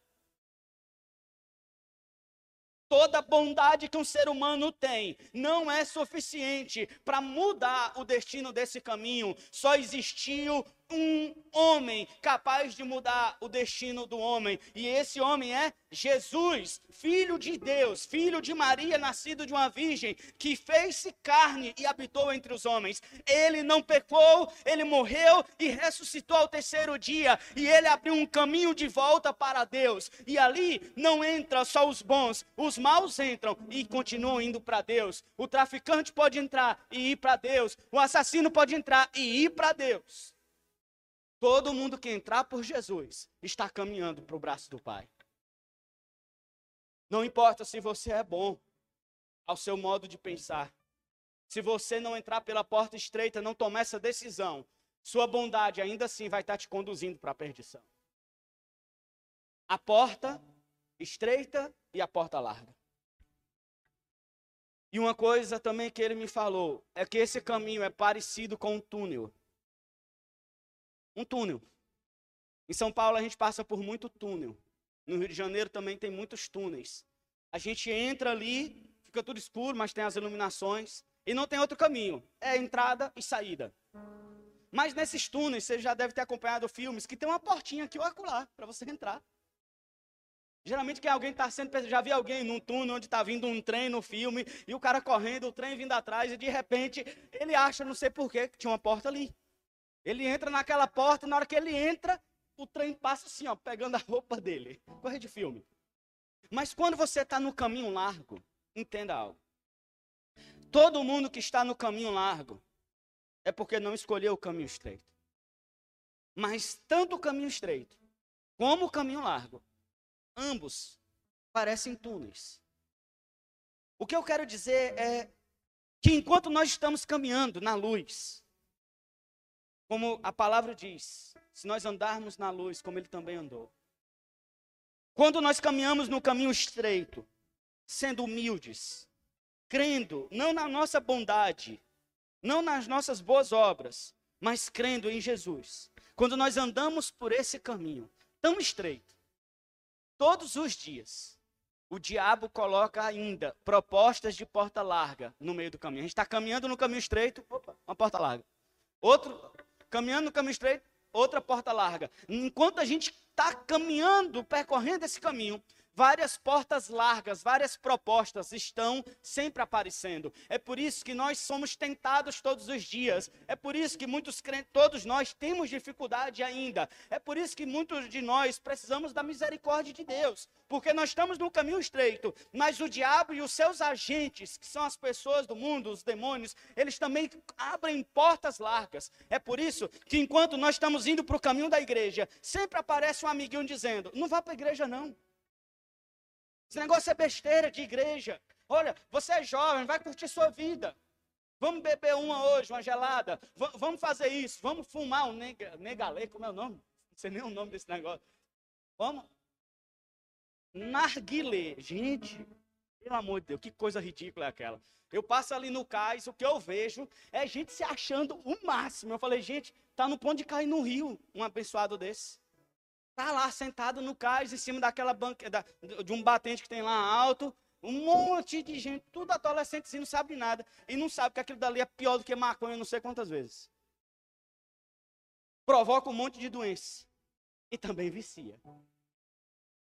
Toda bondade que um ser humano tem não é suficiente para mudar o destino desse caminho. Só existiu um homem capaz de mudar o destino do homem. E esse homem é Jesus, filho de Deus, filho de Maria, nascido de uma virgem, que fez-se carne e habitou entre os homens. Ele não pecou, ele morreu e ressuscitou ao terceiro dia. E ele abriu um caminho de volta para Deus. E ali não entra só os bons, os maus entram e continuam indo para Deus. O traficante pode entrar e ir para Deus. O assassino pode entrar e ir para Deus. Todo mundo que entrar por Jesus está caminhando para o braço do Pai. Não importa se você é bom ao seu modo de pensar. Se você não entrar pela porta estreita, não tomar essa decisão, sua bondade ainda assim vai estar te conduzindo para a perdição. A porta estreita e a porta larga. E uma coisa também que ele me falou é que esse caminho é parecido com um túnel um túnel. Em São Paulo a gente passa por muito túnel. No Rio de Janeiro também tem muitos túneis. A gente entra ali, fica tudo escuro, mas tem as iluminações. E não tem outro caminho. É entrada e saída. Mas nesses túneis, você já deve ter acompanhado filmes que tem uma portinha aqui ou acolá para você entrar. Geralmente que alguém está sendo. Já vi alguém num túnel onde está vindo um trem no filme, e o cara correndo, o trem vindo atrás, e de repente ele acha, não sei porquê, que tinha uma porta ali. Ele entra naquela porta, e na hora que ele entra, o trem passa assim, ó, pegando a roupa dele. Corre de filme. Mas quando você está no caminho largo, entenda algo. Todo mundo que está no caminho largo é porque não escolheu o caminho estreito. Mas tanto o caminho estreito como o caminho largo, ambos parecem túneis. O que eu quero dizer é que enquanto nós estamos caminhando na luz, como a palavra diz, se nós andarmos na luz como ele também andou. Quando nós caminhamos no caminho estreito, sendo humildes, crendo não na nossa bondade, não nas nossas boas obras, mas crendo em Jesus. Quando nós andamos por esse caminho tão estreito, todos os dias, o diabo coloca ainda propostas de porta larga no meio do caminho. A gente está caminhando no caminho estreito, opa, uma porta larga. Outro, caminhando no caminho estreito, outra porta larga. Enquanto a gente está caminhando, percorrendo esse caminho, Várias portas largas, várias propostas estão sempre aparecendo. É por isso que nós somos tentados todos os dias. É por isso que muitos crentes, todos nós temos dificuldade ainda. É por isso que muitos de nós precisamos da misericórdia de Deus. Porque nós estamos no caminho estreito, mas o diabo e os seus agentes, que são as pessoas do mundo, os demônios, eles também abrem portas largas. É por isso que enquanto nós estamos indo para o caminho da igreja, sempre aparece um amiguinho dizendo: não vá para a igreja não. Esse negócio é besteira de igreja. Olha, você é jovem, vai curtir sua vida. Vamos beber uma hoje, uma gelada. V vamos fazer isso. Vamos fumar um nega, negalê, como é o nome? Não sei nem o nome desse negócio. Vamos. Narguilé. Gente, pelo amor de Deus, que coisa ridícula é aquela. Eu passo ali no cais, o que eu vejo é gente se achando o máximo. Eu falei, gente, tá no ponto de cair no rio um abençoado desse. Está lá sentado no cais, em cima daquela banca, da, de um batente que tem lá alto. Um monte de gente, tudo adolescente, assim, não sabe nada. E não sabe que aquilo dali é pior do que maconha, não sei quantas vezes. Provoca um monte de doença. E também vicia.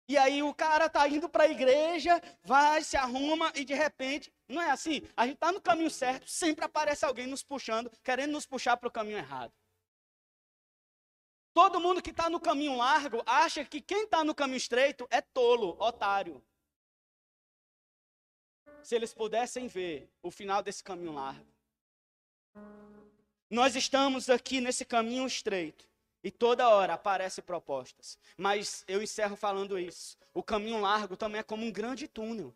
E aí o cara tá indo para a igreja, vai, se arruma e de repente, não é assim? A gente tá no caminho certo, sempre aparece alguém nos puxando, querendo nos puxar para o caminho errado. Todo mundo que está no caminho largo acha que quem está no caminho estreito é tolo, otário. Se eles pudessem ver o final desse caminho largo. Nós estamos aqui nesse caminho estreito. E toda hora aparecem propostas. Mas eu encerro falando isso. O caminho largo também é como um grande túnel.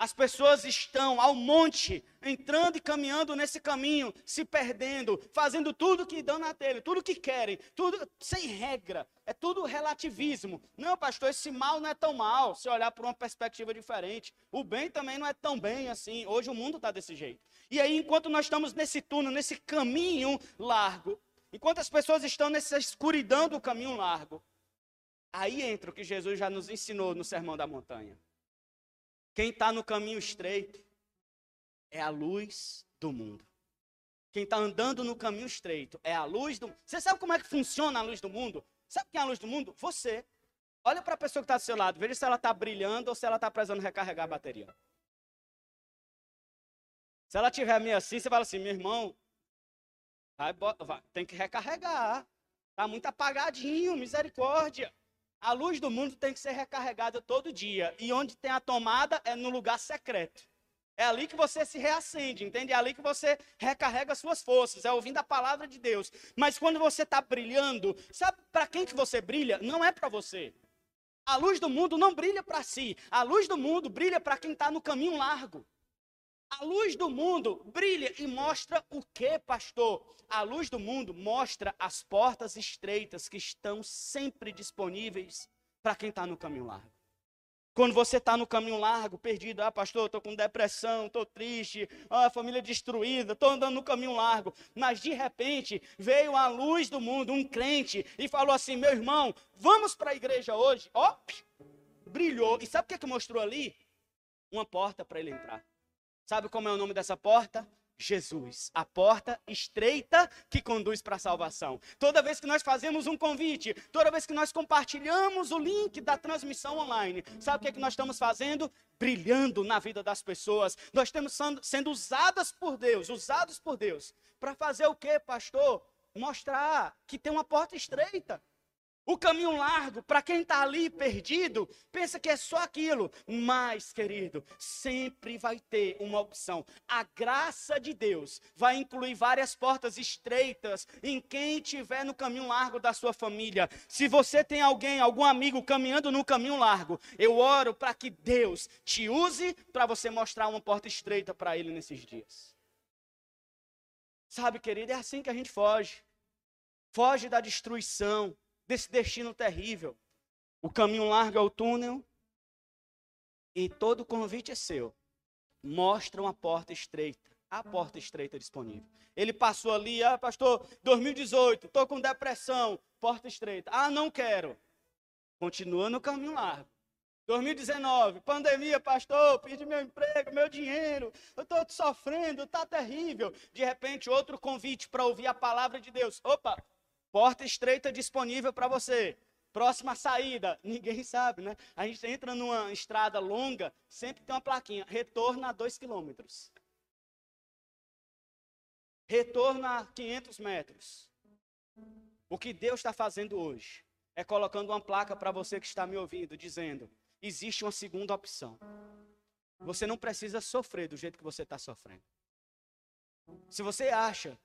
As pessoas estão ao monte, entrando e caminhando nesse caminho, se perdendo, fazendo tudo que dão na telha, tudo que querem, tudo sem regra. É tudo relativismo. Não, pastor, esse mal não é tão mal, se olhar por uma perspectiva diferente. O bem também não é tão bem assim. Hoje o mundo está desse jeito. E aí, enquanto nós estamos nesse túnel, nesse caminho largo, enquanto as pessoas estão nessa escuridão do caminho largo, aí entra o que Jesus já nos ensinou no Sermão da Montanha. Quem está no caminho estreito é a luz do mundo. Quem está andando no caminho estreito é a luz do mundo. Você sabe como é que funciona a luz do mundo? Sabe quem é a luz do mundo? Você. Olha para a pessoa que está do seu lado, veja se ela está brilhando ou se ela está precisando recarregar a bateria. Se ela tiver meio assim, você fala assim, meu irmão, vai, vai, tem que recarregar. Está muito apagadinho, misericórdia. A luz do mundo tem que ser recarregada todo dia. E onde tem a tomada é no lugar secreto. É ali que você se reacende, entende? É ali que você recarrega suas forças, é ouvindo a palavra de Deus. Mas quando você está brilhando, sabe para quem que você brilha? Não é para você. A luz do mundo não brilha para si. A luz do mundo brilha para quem está no caminho largo. A luz do mundo brilha e mostra o que, pastor? A luz do mundo mostra as portas estreitas que estão sempre disponíveis para quem está no caminho largo. Quando você está no caminho largo, perdido, ah, pastor, estou com depressão, estou triste, ah, família destruída, estou andando no caminho largo. Mas de repente veio a luz do mundo, um crente, e falou assim: meu irmão, vamos para a igreja hoje. Ó, brilhou. E sabe o que, é que mostrou ali? Uma porta para ele entrar. Sabe como é o nome dessa porta? Jesus, a porta estreita que conduz para a salvação. Toda vez que nós fazemos um convite, toda vez que nós compartilhamos o link da transmissão online, sabe o que, é que nós estamos fazendo? Brilhando na vida das pessoas. Nós estamos sendo, usadas por Deus, usados por Deus, para fazer o que, pastor? Mostrar que tem uma porta estreita. O caminho largo, para quem está ali perdido, pensa que é só aquilo. Mas, querido, sempre vai ter uma opção. A graça de Deus vai incluir várias portas estreitas em quem estiver no caminho largo da sua família. Se você tem alguém, algum amigo caminhando no caminho largo, eu oro para que Deus te use para você mostrar uma porta estreita para ele nesses dias. Sabe, querido, é assim que a gente foge. Foge da destruição desse destino terrível. O caminho largo é o túnel e todo convite é seu. Mostra uma porta estreita, a porta estreita disponível. Ele passou ali, ah, pastor, 2018, estou com depressão, porta estreita. Ah, não quero. Continua no caminho largo. 2019, pandemia, pastor, perdi meu emprego, meu dinheiro, eu estou sofrendo, está terrível. De repente, outro convite para ouvir a palavra de Deus. Opa, Porta estreita disponível para você. Próxima saída, ninguém sabe, né? A gente entra numa estrada longa, sempre tem uma plaquinha, retorno a 2 quilômetros. Retorno a 500 metros. O que Deus está fazendo hoje é colocando uma placa para você que está me ouvindo, dizendo: existe uma segunda opção. Você não precisa sofrer do jeito que você está sofrendo. Se você acha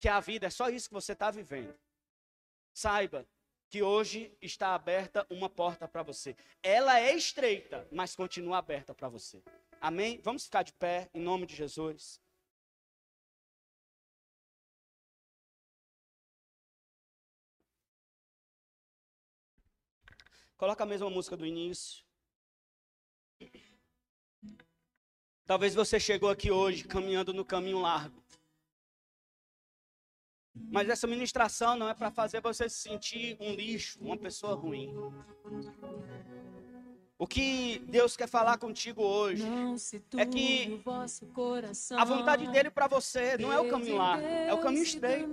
que a vida é só isso que você está vivendo, Saiba que hoje está aberta uma porta para você. Ela é estreita, mas continua aberta para você. Amém? Vamos ficar de pé em nome de Jesus. Coloca a mesma música do início. Talvez você chegou aqui hoje caminhando no caminho largo. Mas essa ministração não é para fazer você se sentir um lixo, uma pessoa ruim. O que Deus quer falar contigo hoje é que a vontade dele para você não é o caminho lá, é o caminho estreito.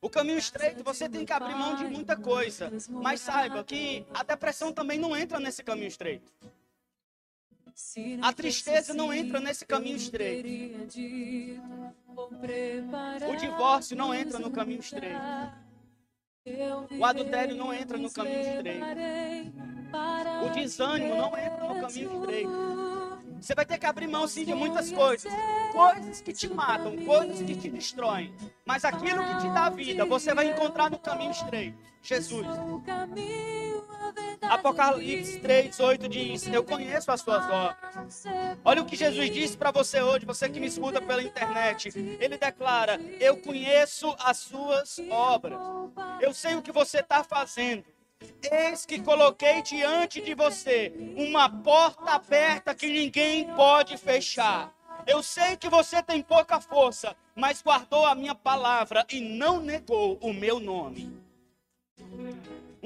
O caminho estreito, você tem que abrir mão de muita coisa. Mas saiba que a depressão também não entra nesse caminho estreito. A tristeza não entra nesse caminho estreito. O divórcio não entra no caminho estreito. O adultério não entra no caminho estreito. O desânimo não entra no caminho estreito. Você vai ter que abrir mão sim de muitas coisas. Coisas que te matam, coisas que te destroem. Mas aquilo que te dá vida, você vai encontrar no caminho estreito. Jesus. Apocalipse 3, 8 diz: Eu conheço as suas obras. Olha o que Jesus disse para você hoje, você que me escuta pela internet. Ele declara: Eu conheço as suas obras. Eu sei o que você está fazendo. Eis que coloquei diante de você uma porta aberta que ninguém pode fechar. Eu sei que você tem pouca força, mas guardou a minha palavra e não negou o meu nome.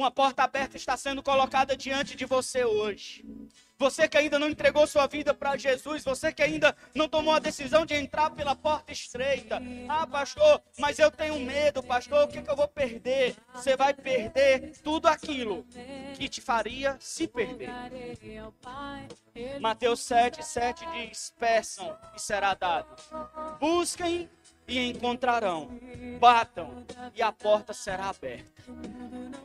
Uma porta aberta está sendo colocada diante de você hoje. Você que ainda não entregou sua vida para Jesus, você que ainda não tomou a decisão de entrar pela porta estreita. Ah, pastor, mas eu tenho medo, pastor, o que, que eu vou perder? Você vai perder tudo aquilo que te faria se perder. Mateus 7, 7 diz: Peçam e será dado. Busquem e encontrarão. Batam e a porta será aberta.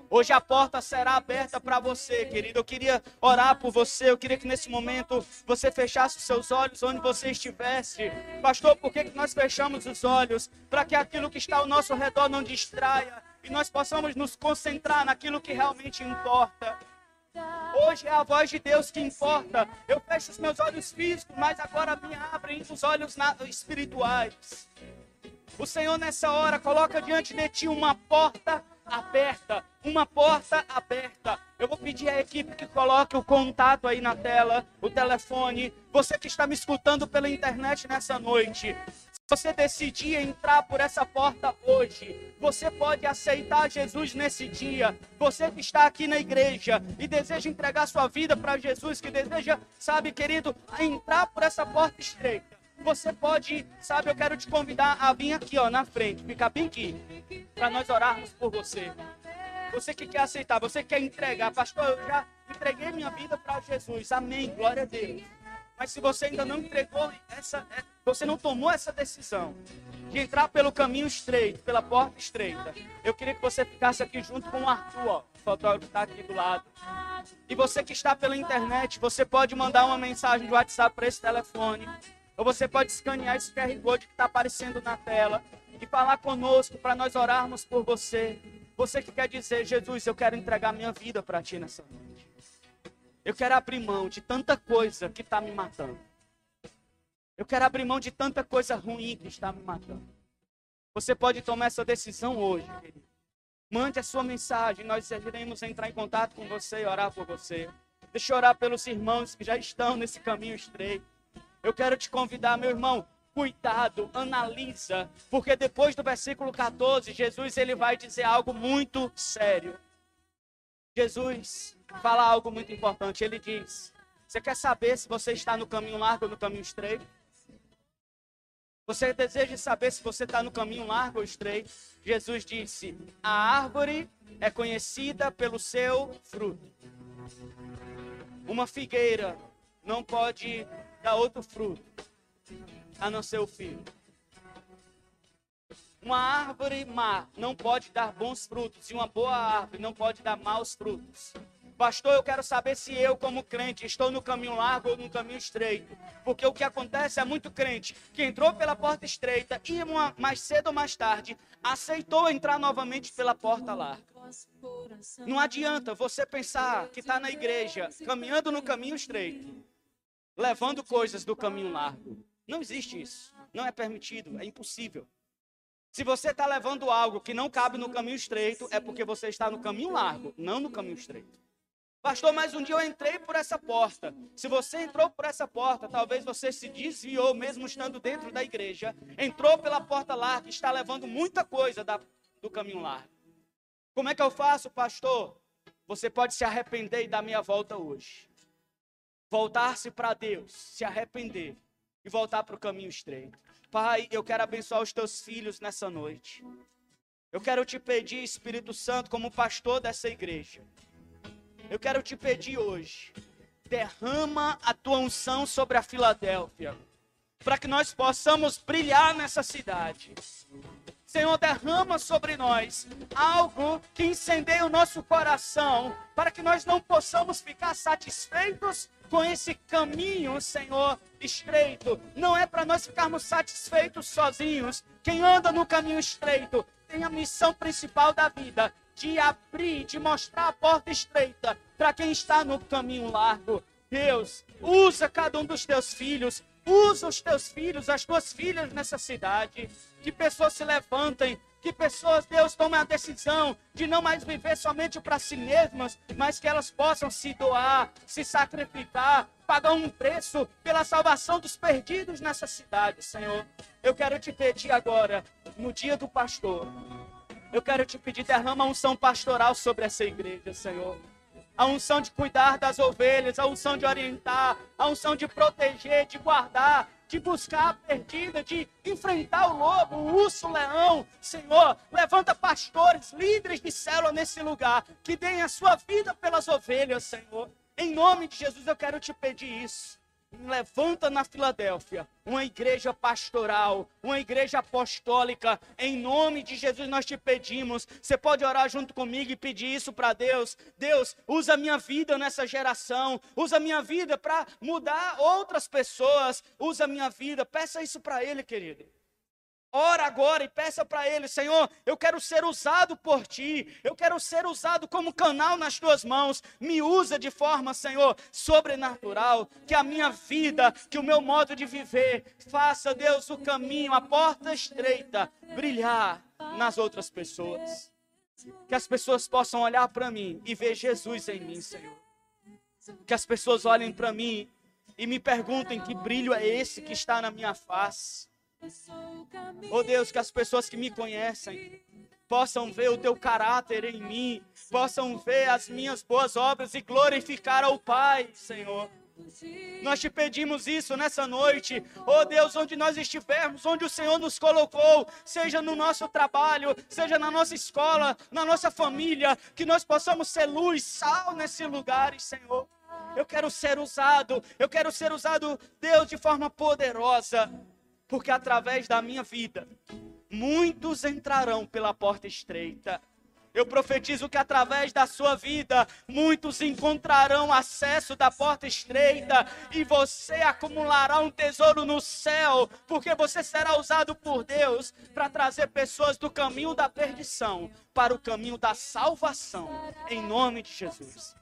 Hoje a porta será aberta para você, querido. Eu queria orar por você. Eu queria que nesse momento você fechasse os seus olhos onde você estivesse. Pastor, por que, que nós fechamos os olhos? Para que aquilo que está ao nosso redor não distraia e nós possamos nos concentrar naquilo que realmente importa. Hoje é a voz de Deus que importa. Eu fecho os meus olhos físicos, mas agora me abrem os olhos espirituais. O Senhor, nessa hora, coloca diante de ti uma porta aberta. Uma porta aberta. Eu vou pedir à equipe que coloque o contato aí na tela, o telefone. Você que está me escutando pela internet nessa noite. Se você decidir entrar por essa porta hoje, você pode aceitar Jesus nesse dia. Você que está aqui na igreja e deseja entregar sua vida para Jesus, que deseja, sabe, querido, entrar por essa porta estreita você pode, sabe, eu quero te convidar a vir aqui, ó, na frente, ficar bem aqui, para nós orarmos por você. Você que quer aceitar, você que quer entregar, pastor, eu já entreguei minha vida para Jesus, amém, glória a Deus. Mas se você ainda não entregou essa, é, você não tomou essa decisão, de entrar pelo caminho estreito, pela porta estreita, eu queria que você ficasse aqui junto com o Arthur, ó, o fotógrafo está aqui do lado. E você que está pela internet, você pode mandar uma mensagem de WhatsApp para esse telefone. Ou você pode escanear esse QR Code que está aparecendo na tela e falar conosco para nós orarmos por você. Você que quer dizer, Jesus, eu quero entregar minha vida para ti nessa noite. Eu quero abrir mão de tanta coisa que está me matando. Eu quero abrir mão de tanta coisa ruim que está me matando. Você pode tomar essa decisão hoje, querido. Mande a sua mensagem, nós iremos entrar em contato com você e orar por você. Deixa eu orar pelos irmãos que já estão nesse caminho estreito. Eu quero te convidar, meu irmão, cuidado, analisa, porque depois do versículo 14, Jesus ele vai dizer algo muito sério. Jesus fala algo muito importante. Ele diz: Você quer saber se você está no caminho largo ou no caminho estreito? Você deseja saber se você está no caminho largo ou estreito? Jesus disse: A árvore é conhecida pelo seu fruto. Uma figueira não pode dar outro fruto a não ser o filho. Uma árvore má não pode dar bons frutos, e uma boa árvore não pode dar maus frutos. Pastor, eu quero saber se eu, como crente, estou no caminho largo ou no caminho estreito. Porque o que acontece é muito crente que entrou pela porta estreita e mais cedo ou mais tarde aceitou entrar novamente pela porta larga. Não adianta você pensar que está na igreja, caminhando no caminho estreito, levando coisas do caminho largo. Não existe isso. Não é permitido, é impossível. Se você está levando algo que não cabe no caminho estreito, é porque você está no caminho largo, não no caminho estreito. Pastor, mas um dia eu entrei por essa porta. Se você entrou por essa porta, talvez você se desviou, mesmo estando dentro da igreja. Entrou pela porta larga, está levando muita coisa da, do caminho largo. Como é que eu faço, pastor? Você pode se arrepender e dar minha volta hoje. Voltar-se para Deus, se arrepender e voltar para o caminho estreito. Pai, eu quero abençoar os teus filhos nessa noite. Eu quero te pedir, Espírito Santo, como pastor dessa igreja. Eu quero te pedir hoje, derrama a tua unção sobre a Filadélfia, para que nós possamos brilhar nessa cidade. Senhor, derrama sobre nós algo que incendeie o nosso coração, para que nós não possamos ficar satisfeitos com esse caminho, Senhor, estreito. Não é para nós ficarmos satisfeitos sozinhos. Quem anda no caminho estreito tem a missão principal da vida de abrir, de mostrar a porta estreita para quem está no caminho largo. Deus, usa cada um dos teus filhos, usa os teus filhos, as tuas filhas nessa cidade. Que pessoas se levantem, que pessoas, Deus, tomem a decisão de não mais viver somente para si mesmas, mas que elas possam se doar, se sacrificar, pagar um preço pela salvação dos perdidos nessa cidade, Senhor. Eu quero te pedir agora, no dia do pastor, eu quero te pedir, derrama unção pastoral sobre essa igreja, Senhor. A unção de cuidar das ovelhas, a unção de orientar, a unção de proteger, de guardar, de buscar a perdida, de enfrentar o lobo, o urso, o leão. Senhor, levanta pastores, líderes de célula nesse lugar, que deem a sua vida pelas ovelhas, Senhor. Em nome de Jesus, eu quero te pedir isso levanta na Filadélfia uma igreja pastoral, uma igreja apostólica. Em nome de Jesus nós te pedimos. Você pode orar junto comigo e pedir isso para Deus. Deus, usa a minha vida nessa geração. Usa a minha vida para mudar outras pessoas. Usa a minha vida. Peça isso para Ele, querido. Ora agora e peça para Ele, Senhor, eu quero ser usado por Ti, eu quero ser usado como canal nas Tuas mãos. Me usa de forma, Senhor, sobrenatural, que a minha vida, que o meu modo de viver, faça, Deus, o caminho, a porta estreita, brilhar nas outras pessoas. Que as pessoas possam olhar para mim e ver Jesus em mim, Senhor. Que as pessoas olhem para mim e me perguntem que brilho é esse que está na minha face. Oh Deus, que as pessoas que me conhecem possam ver o teu caráter em mim, possam ver as minhas boas obras e glorificar ao Pai, Senhor. Nós te pedimos isso nessa noite, oh Deus, onde nós estivermos, onde o Senhor nos colocou, seja no nosso trabalho, seja na nossa escola, na nossa família, que nós possamos ser luz, sal nesse lugar, Senhor. Eu quero ser usado, eu quero ser usado, Deus, de forma poderosa porque através da minha vida, muitos entrarão pela porta estreita. Eu profetizo que através da sua vida, muitos encontrarão acesso da porta estreita e você acumulará um tesouro no céu, porque você será usado por Deus para trazer pessoas do caminho da perdição para o caminho da salvação, em nome de Jesus.